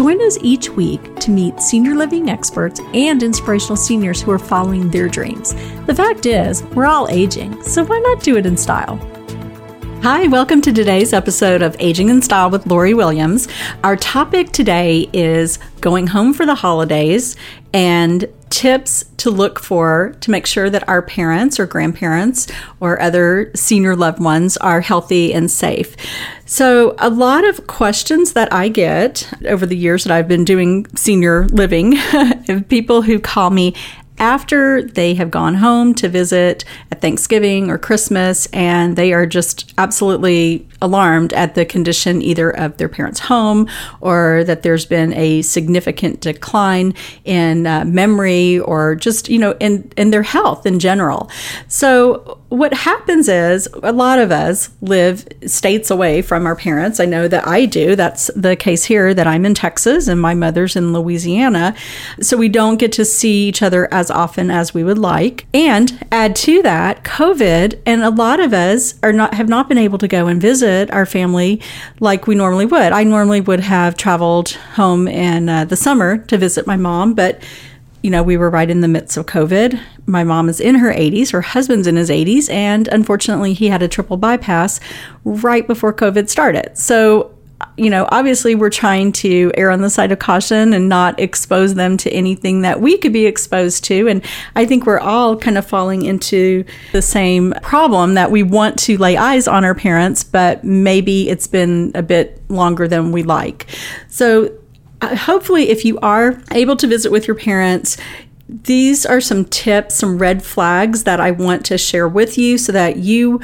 Join us each week to meet senior living experts and inspirational seniors who are following their dreams. The fact is, we're all aging, so why not do it in style? Hi, welcome to today's episode of Aging in Style with Lori Williams. Our topic today is going home for the holidays and tips to look for to make sure that our parents or grandparents or other senior loved ones are healthy and safe. So, a lot of questions that I get over the years that I've been doing senior living, people who call me after they have gone home to visit at Thanksgiving or Christmas, and they are just absolutely alarmed at the condition either of their parents' home or that there's been a significant decline in uh, memory or just, you know, in, in their health in general. So, what happens is a lot of us live states away from our parents. I know that I do. That's the case here that I'm in Texas and my mother's in Louisiana. So we don't get to see each other as often as we would like. And add to that COVID and a lot of us are not have not been able to go and visit our family like we normally would. I normally would have traveled home in uh, the summer to visit my mom, but you know, we were right in the midst of COVID. My mom is in her 80s, her husband's in his 80s, and unfortunately, he had a triple bypass right before COVID started. So you know, obviously we're trying to err on the side of caution and not expose them to anything that we could be exposed to. And I think we're all kind of falling into the same problem that we want to lay eyes on our parents, but maybe it's been a bit longer than we like. So uh, hopefully, if you are able to visit with your parents, these are some tips, some red flags that I want to share with you so that you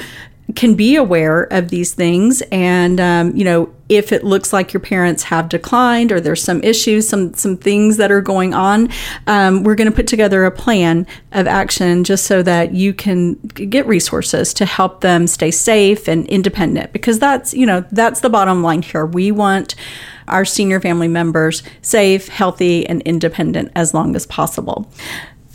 can be aware of these things. And um, you know if it looks like your parents have declined or there's some issues some some things that are going on um, we're going to put together a plan of action just so that you can get resources to help them stay safe and independent. Because that's you know that's the bottom line here. We want our senior family members safe healthy and independent as long as possible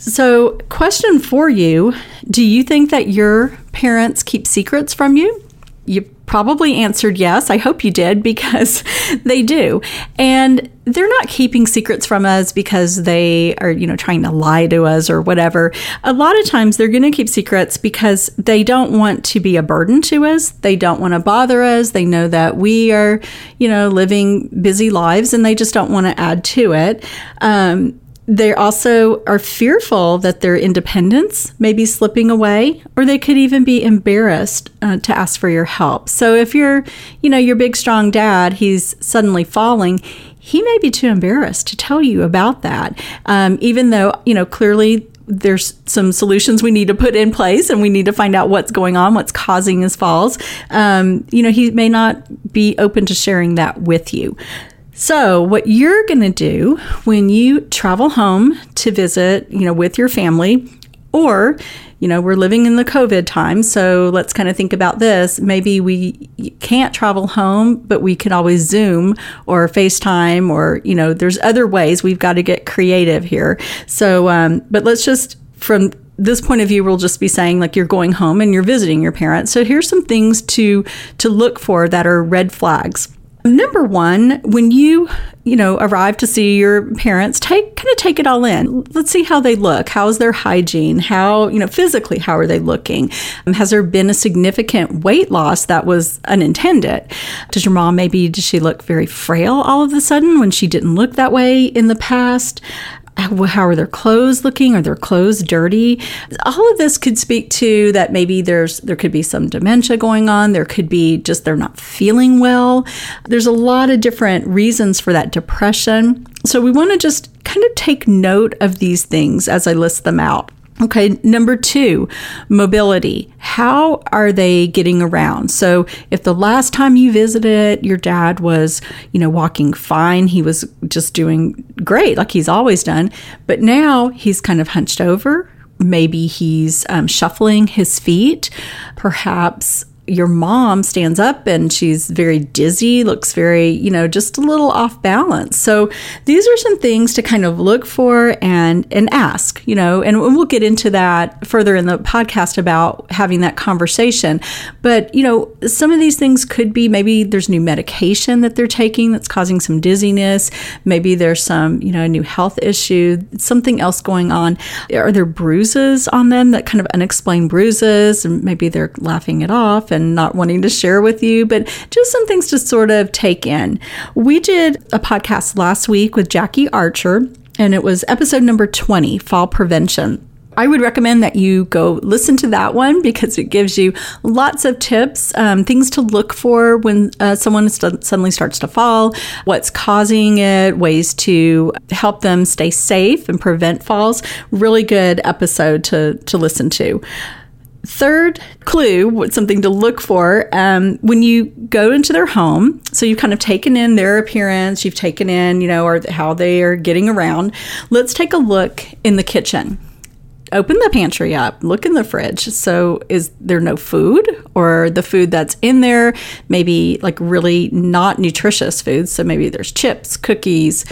so, question for you Do you think that your parents keep secrets from you? You probably answered yes. I hope you did because they do. And they're not keeping secrets from us because they are, you know, trying to lie to us or whatever. A lot of times they're going to keep secrets because they don't want to be a burden to us. They don't want to bother us. They know that we are, you know, living busy lives and they just don't want to add to it. Um, they also are fearful that their independence may be slipping away, or they could even be embarrassed uh, to ask for your help. So if you're, you know, your big strong dad, he's suddenly falling, he may be too embarrassed to tell you about that. Um, even though, you know, clearly there's some solutions we need to put in place and we need to find out what's going on, what's causing his falls. Um, you know, he may not be open to sharing that with you. So, what you're going to do when you travel home to visit, you know, with your family, or, you know, we're living in the COVID time, so let's kind of think about this. Maybe we can't travel home, but we can always Zoom or FaceTime, or, you know, there's other ways. We've got to get creative here. So, um, but let's just, from this point of view, we'll just be saying like you're going home and you're visiting your parents. So here's some things to to look for that are red flags. Number one, when you, you know, arrive to see your parents, take kind of take it all in. Let's see how they look. How is their hygiene? How, you know, physically, how are they looking? Um, has there been a significant weight loss that was unintended? Does your mom maybe, does she look very frail all of a sudden when she didn't look that way in the past? how are their clothes looking? Are their clothes dirty? All of this could speak to that maybe there's there could be some dementia going on. There could be just they're not feeling well. There's a lot of different reasons for that depression. So we want to just kind of take note of these things as i list them out Okay, number two, mobility. How are they getting around? So, if the last time you visited, your dad was, you know, walking fine, he was just doing great, like he's always done, but now he's kind of hunched over. Maybe he's um, shuffling his feet. Perhaps your mom stands up and she's very dizzy, looks very, you know, just a little off balance. So these are some things to kind of look for and and ask, you know, and we'll get into that further in the podcast about having that conversation. But, you know, some of these things could be maybe there's new medication that they're taking that's causing some dizziness, maybe there's some, you know, new health issue, something else going on. Are there bruises on them that kind of unexplained bruises and maybe they're laughing it off and not wanting to share with you, but just some things to sort of take in. We did a podcast last week with Jackie Archer, and it was episode number 20 Fall Prevention. I would recommend that you go listen to that one because it gives you lots of tips, um, things to look for when uh, someone st- suddenly starts to fall, what's causing it, ways to help them stay safe and prevent falls. Really good episode to, to listen to. Third clue, something to look for um, when you go into their home. So you've kind of taken in their appearance, you've taken in, you know, or how they are getting around. Let's take a look in the kitchen. Open the pantry up, look in the fridge. So, is there no food, or the food that's in there, maybe like really not nutritious foods? So, maybe there's chips, cookies,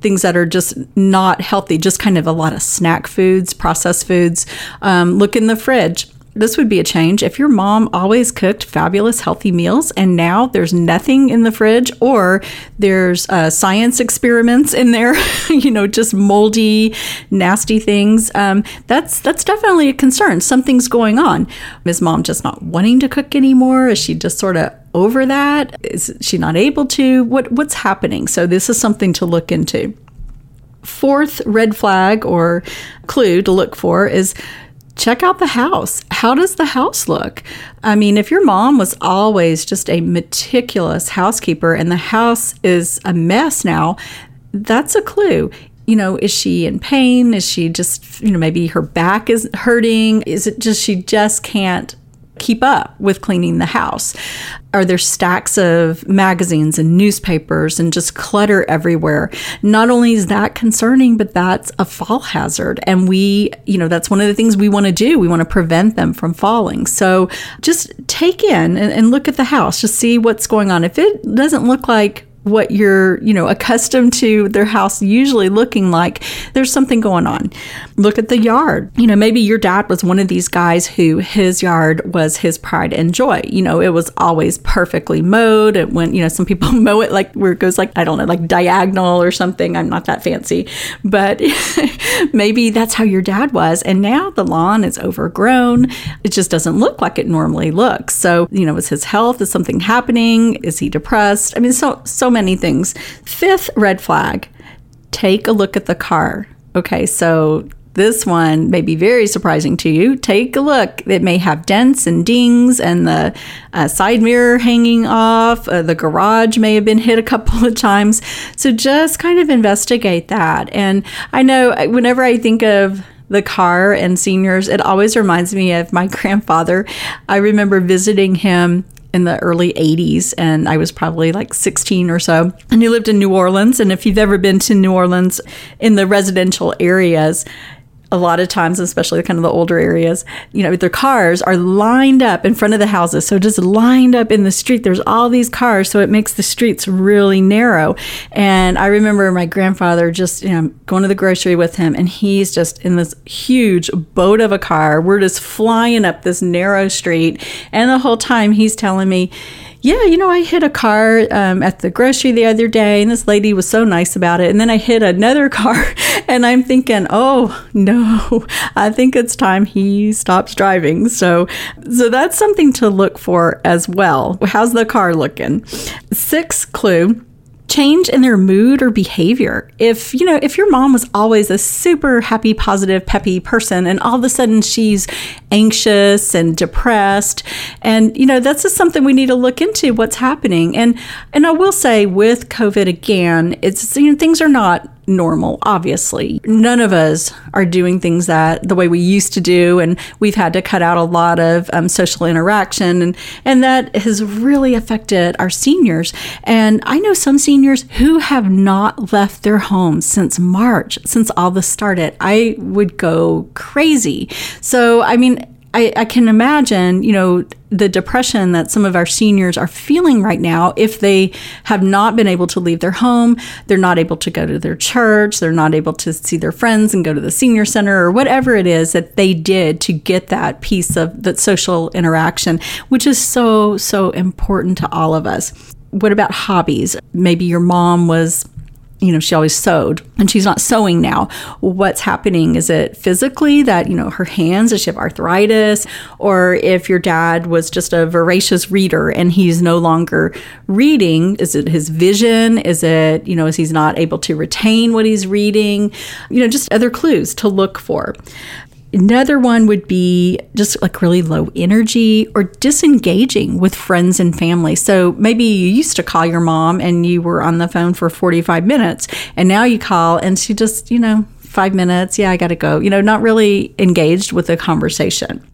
things that are just not healthy, just kind of a lot of snack foods, processed foods. Um, look in the fridge this would be a change. If your mom always cooked fabulous healthy meals and now there's nothing in the fridge or there's uh, science experiments in there you know just moldy nasty things um, that's that's definitely a concern. Something's going on. Is mom just not wanting to cook anymore? Is she just sort of over that? Is she not able to? What what's happening? So this is something to look into. Fourth red flag or clue to look for is check out the house. How does the house look? I mean, if your mom was always just a meticulous housekeeper and the house is a mess now, that's a clue. You know, is she in pain? Is she just, you know, maybe her back is hurting? Is it just she just can't keep up with cleaning the house? Are there stacks of magazines and newspapers and just clutter everywhere? Not only is that concerning, but that's a fall hazard. And we, you know, that's one of the things we want to do. We want to prevent them from falling. So just take in and, and look at the house, just see what's going on. If it doesn't look like what you're, you know, accustomed to their house usually looking like, there's something going on. Look at the yard. You know, maybe your dad was one of these guys who his yard was his pride and joy. You know, it was always perfectly mowed. And when, you know, some people mow it like where it goes like, I don't know, like diagonal or something. I'm not that fancy, but maybe that's how your dad was. And now the lawn is overgrown. It just doesn't look like it normally looks. So, you know, is his health? Is something happening? Is he depressed? I mean, so, so many things. Fifth red flag take a look at the car. Okay, so this one may be very surprising to you. Take a look. It may have dents and dings, and the uh, side mirror hanging off. Uh, the garage may have been hit a couple of times. So just kind of investigate that. And I know whenever I think of the car and seniors, it always reminds me of my grandfather. I remember visiting him in the early 80s, and I was probably like 16 or so. And he lived in New Orleans. And if you've ever been to New Orleans in the residential areas, a lot of times, especially kind of the older areas, you know, their cars are lined up in front of the houses. So just lined up in the street. There's all these cars, so it makes the streets really narrow. And I remember my grandfather just, you know, going to the grocery with him, and he's just in this huge boat of a car. We're just flying up this narrow street. And the whole time he's telling me, yeah, you know, I hit a car um, at the grocery the other day, and this lady was so nice about it. And then I hit another car, and I'm thinking, oh no, I think it's time he stops driving. So, so that's something to look for as well. How's the car looking? Sixth clue change in their mood or behavior. If, you know, if your mom was always a super happy, positive, peppy person and all of a sudden she's anxious and depressed and, you know, that's just something we need to look into what's happening. And and I will say with COVID again, it's you know things are not normal, obviously. None of us are doing things that the way we used to do, and we've had to cut out a lot of um, social interaction, and, and that has really affected our seniors. And I know some seniors who have not left their homes since March, since all this started. I would go crazy. So, I mean, I, I, can imagine, you know, the depression that some of our seniors are feeling right now if they have not been able to leave their home, they're not able to go to their church, they're not able to see their friends and go to the senior center or whatever it is that they did to get that piece of that social interaction, which is so, so important to all of us. What about hobbies? Maybe your mom was you know, she always sewed and she's not sewing now. What's happening? Is it physically that, you know, her hands, does she have arthritis? Or if your dad was just a voracious reader and he's no longer reading, is it his vision? Is it, you know, is he's not able to retain what he's reading? You know, just other clues to look for. Another one would be just like really low energy or disengaging with friends and family. So maybe you used to call your mom and you were on the phone for 45 minutes, and now you call and she just, you know, five minutes, yeah, I got to go, you know, not really engaged with the conversation.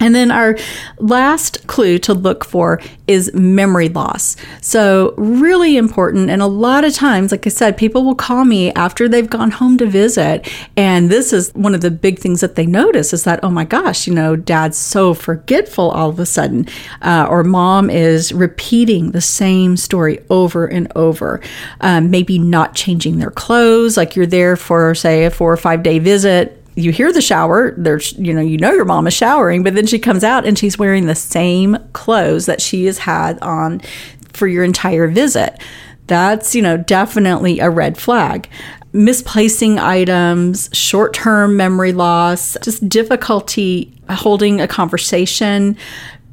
And then our last clue to look for is memory loss. So, really important. And a lot of times, like I said, people will call me after they've gone home to visit. And this is one of the big things that they notice is that, oh my gosh, you know, dad's so forgetful all of a sudden. Uh, or mom is repeating the same story over and over. Um, maybe not changing their clothes. Like you're there for, say, a four or five day visit you hear the shower there's you know you know your mom is showering but then she comes out and she's wearing the same clothes that she has had on for your entire visit. That's you know definitely a red flag. Misplacing items short-term memory loss just difficulty holding a conversation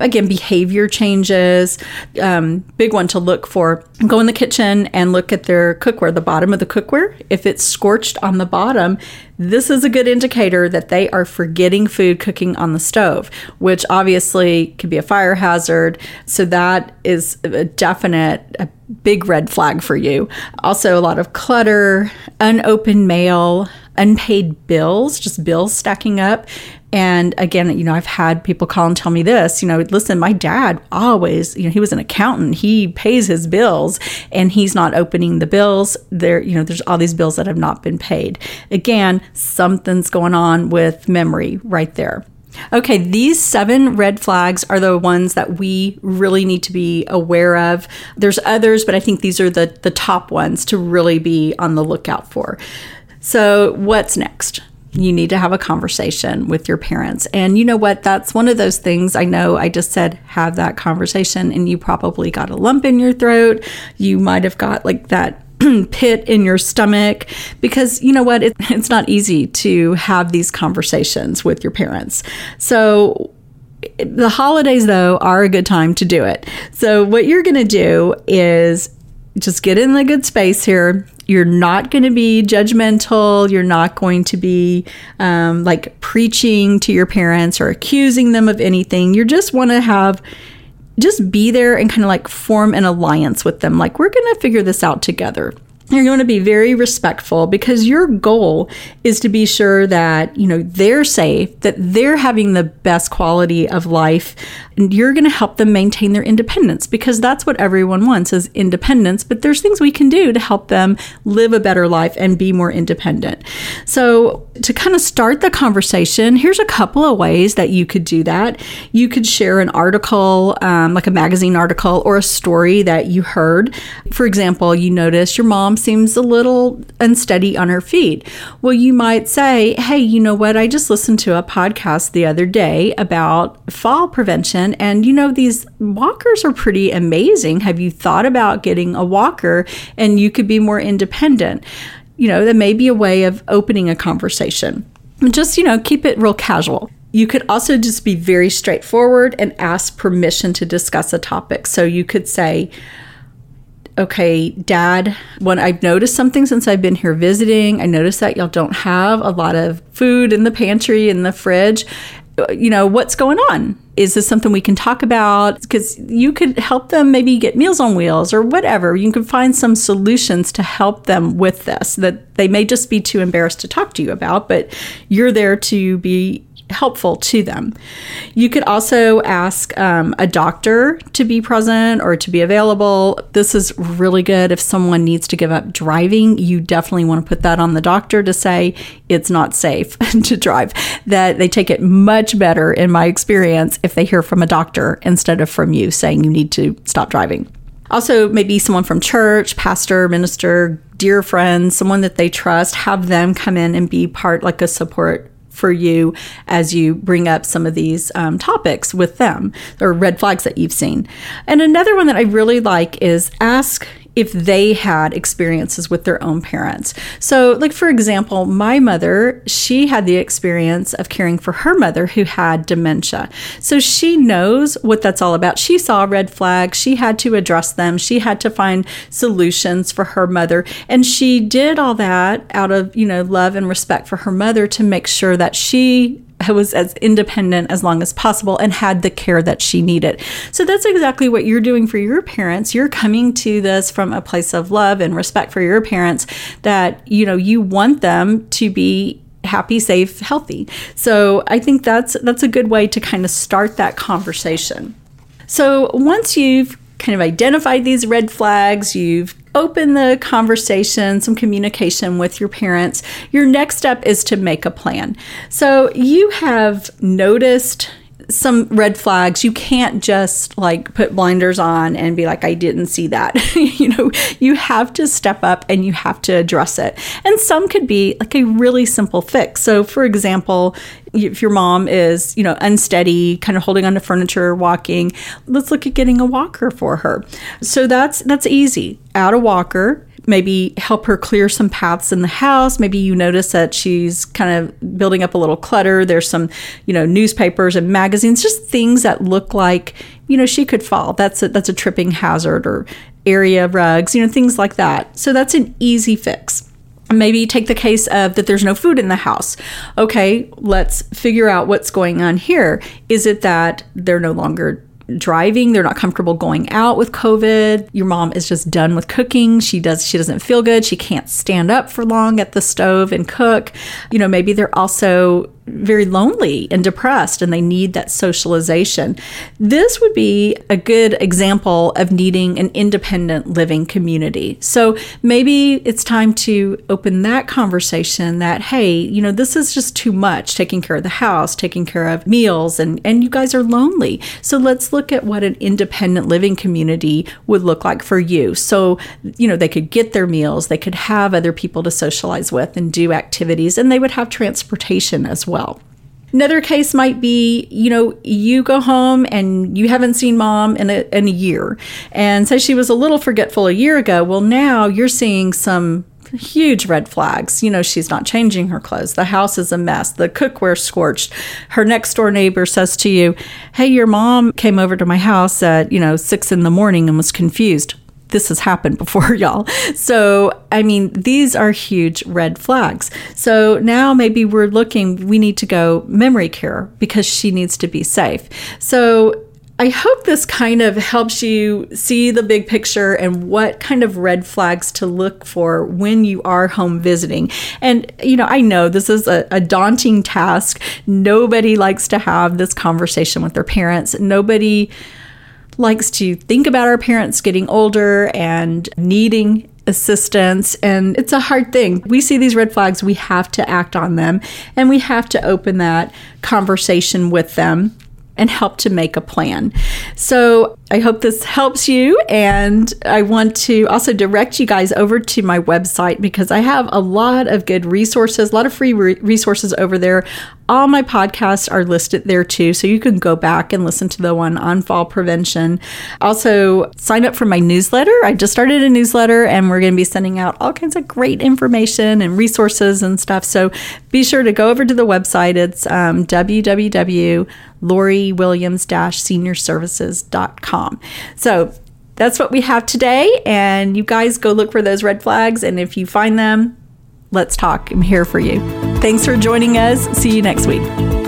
again, behavior changes. Um, big one to look for. Go in the kitchen and look at their cookware, the bottom of the cookware. If it's scorched on the bottom, this is a good indicator that they are forgetting food cooking on the stove, which obviously could be a fire hazard. So that is a definite, a big red flag for you. Also, a lot of clutter, unopened mail, unpaid bills, just bills stacking up. And again, you know, I've had people call and tell me this, you know, listen, my dad always, you know, he was an accountant. He pays his bills and he's not opening the bills. There, you know, there's all these bills that have not been paid. Again, something's going on with memory right there. Okay, these seven red flags are the ones that we really need to be aware of. There's others, but I think these are the, the top ones to really be on the lookout for. So, what's next? You need to have a conversation with your parents. And you know what? That's one of those things I know I just said have that conversation, and you probably got a lump in your throat. You might have got like that pit in your stomach because you know what? It, it's not easy to have these conversations with your parents. So, the holidays, though, are a good time to do it. So, what you're going to do is just get in the good space here you're not going to be judgmental. You're not going to be um, like preaching to your parents or accusing them of anything. You just want to have, just be there and kind of like form an alliance with them. Like, we're going to figure this out together you're going to be very respectful because your goal is to be sure that you know they're safe that they're having the best quality of life and you're going to help them maintain their independence because that's what everyone wants is independence but there's things we can do to help them live a better life and be more independent. So to kind of start the conversation here's a couple of ways that you could do that. You could share an article um, like a magazine article or a story that you heard. For example you notice your mom seems a little unsteady on her feet. Well, you might say, hey, you know what? I just listened to a podcast the other day about fall prevention, and you know, these walkers are pretty amazing. Have you thought about getting a walker and you could be more independent? You know, that may be a way of opening a conversation. Just, you know, keep it real casual. You could also just be very straightforward and ask permission to discuss a topic. So you could say, okay, dad, when I've noticed something since I've been here visiting, I noticed that y'all don't have a lot of food in the pantry in the fridge. Uh, you know, what's going on? Is this something we can talk about? Because you could help them maybe get Meals on Wheels or whatever. You can find some solutions to help them with this that they may just be too embarrassed to talk to you about, but you're there to be helpful to them. You could also ask um, a doctor to be present or to be available. This is really good if someone needs to give up driving. You definitely want to put that on the doctor to say it's not safe to drive. That they take it much better, in my experience, if they hear from a doctor instead of from you saying you need to stop driving. Also, maybe someone from church, pastor, minister, dear friends, someone that they trust, have them come in and be part like a support for you as you bring up some of these um, topics with them or red flags that you've seen. And another one that I really like is ask if they had experiences with their own parents. So, like for example, my mother, she had the experience of caring for her mother who had dementia. So, she knows what that's all about. She saw red flags, she had to address them, she had to find solutions for her mother, and she did all that out of, you know, love and respect for her mother to make sure that she was as independent as long as possible and had the care that she needed. So that's exactly what you're doing for your parents. You're coming to this from a place of love and respect for your parents that, you know, you want them to be happy, safe, healthy. So I think that's that's a good way to kind of start that conversation. So once you've kind of identified these red flags, you've open the conversation, some communication with your parents. Your next step is to make a plan. So you have noticed some red flags. You can't just like put blinders on and be like, I didn't see that. you know, you have to step up and you have to address it. And some could be like a really simple fix. So, for example, if your mom is, you know, unsteady, kind of holding on to furniture, walking, let's look at getting a walker for her. So that's that's easy. Add a walker maybe help her clear some paths in the house. Maybe you notice that she's kind of building up a little clutter. There's some, you know, newspapers and magazines, just things that look like, you know, she could fall. That's a, that's a tripping hazard or area rugs, you know, things like that. So that's an easy fix. Maybe take the case of that there's no food in the house. Okay, let's figure out what's going on here. Is it that they're no longer driving. They're not comfortable going out with covid. Your mom is just done with cooking. She does she doesn't feel good. She can't stand up for long at the stove and cook. You know maybe they're also very lonely and depressed and they need that socialization. This would be a good example of needing an independent living community. So maybe it's time to open that conversation that, hey, you know, this is just too much taking care of the house, taking care of meals, and, and you guys are lonely. So let's look at what an independent living community would look like for you. So, you know, they could get their meals, they could have other people to socialize with and do activities, and they would have transportation as well well. Another case might be, you know, you go home and you haven't seen mom in a, in a year. And say she was a little forgetful a year ago. Well, now you're seeing some huge red flags. You know, she's not changing her clothes. The house is a mess. The cookware scorched. Her next door neighbor says to you, Hey, your mom came over to my house at, you know, six in the morning and was confused this has happened before, y'all. So, I mean, these are huge red flags. So now maybe we're looking, we need to go memory care because she needs to be safe. So, I hope this kind of helps you see the big picture and what kind of red flags to look for when you are home visiting. And, you know, I know this is a, a, daunting task. Nobody likes to have this conversation with their parents. Nobody likes to think about our parents getting older and needing assistance and it's a hard thing. We see these red flags, we have to act on them and we have to open that conversation with them and help to make a plan. So I hope this helps you. And I want to also direct you guys over to my website because I have a lot of good resources, a lot of free re- resources over there. All my podcasts are listed there too. So you can go back and listen to the one on fall prevention. Also, sign up for my newsletter. I just started a newsletter and we're going to be sending out all kinds of great information and resources and stuff. So be sure to go over to the website. It's um, www lauriewilliams-seniorservices.com. So that's what we have today. And you guys go look for those red flags. And if you find them, let's talk. I'm here for you. Thanks for joining us. See you next week.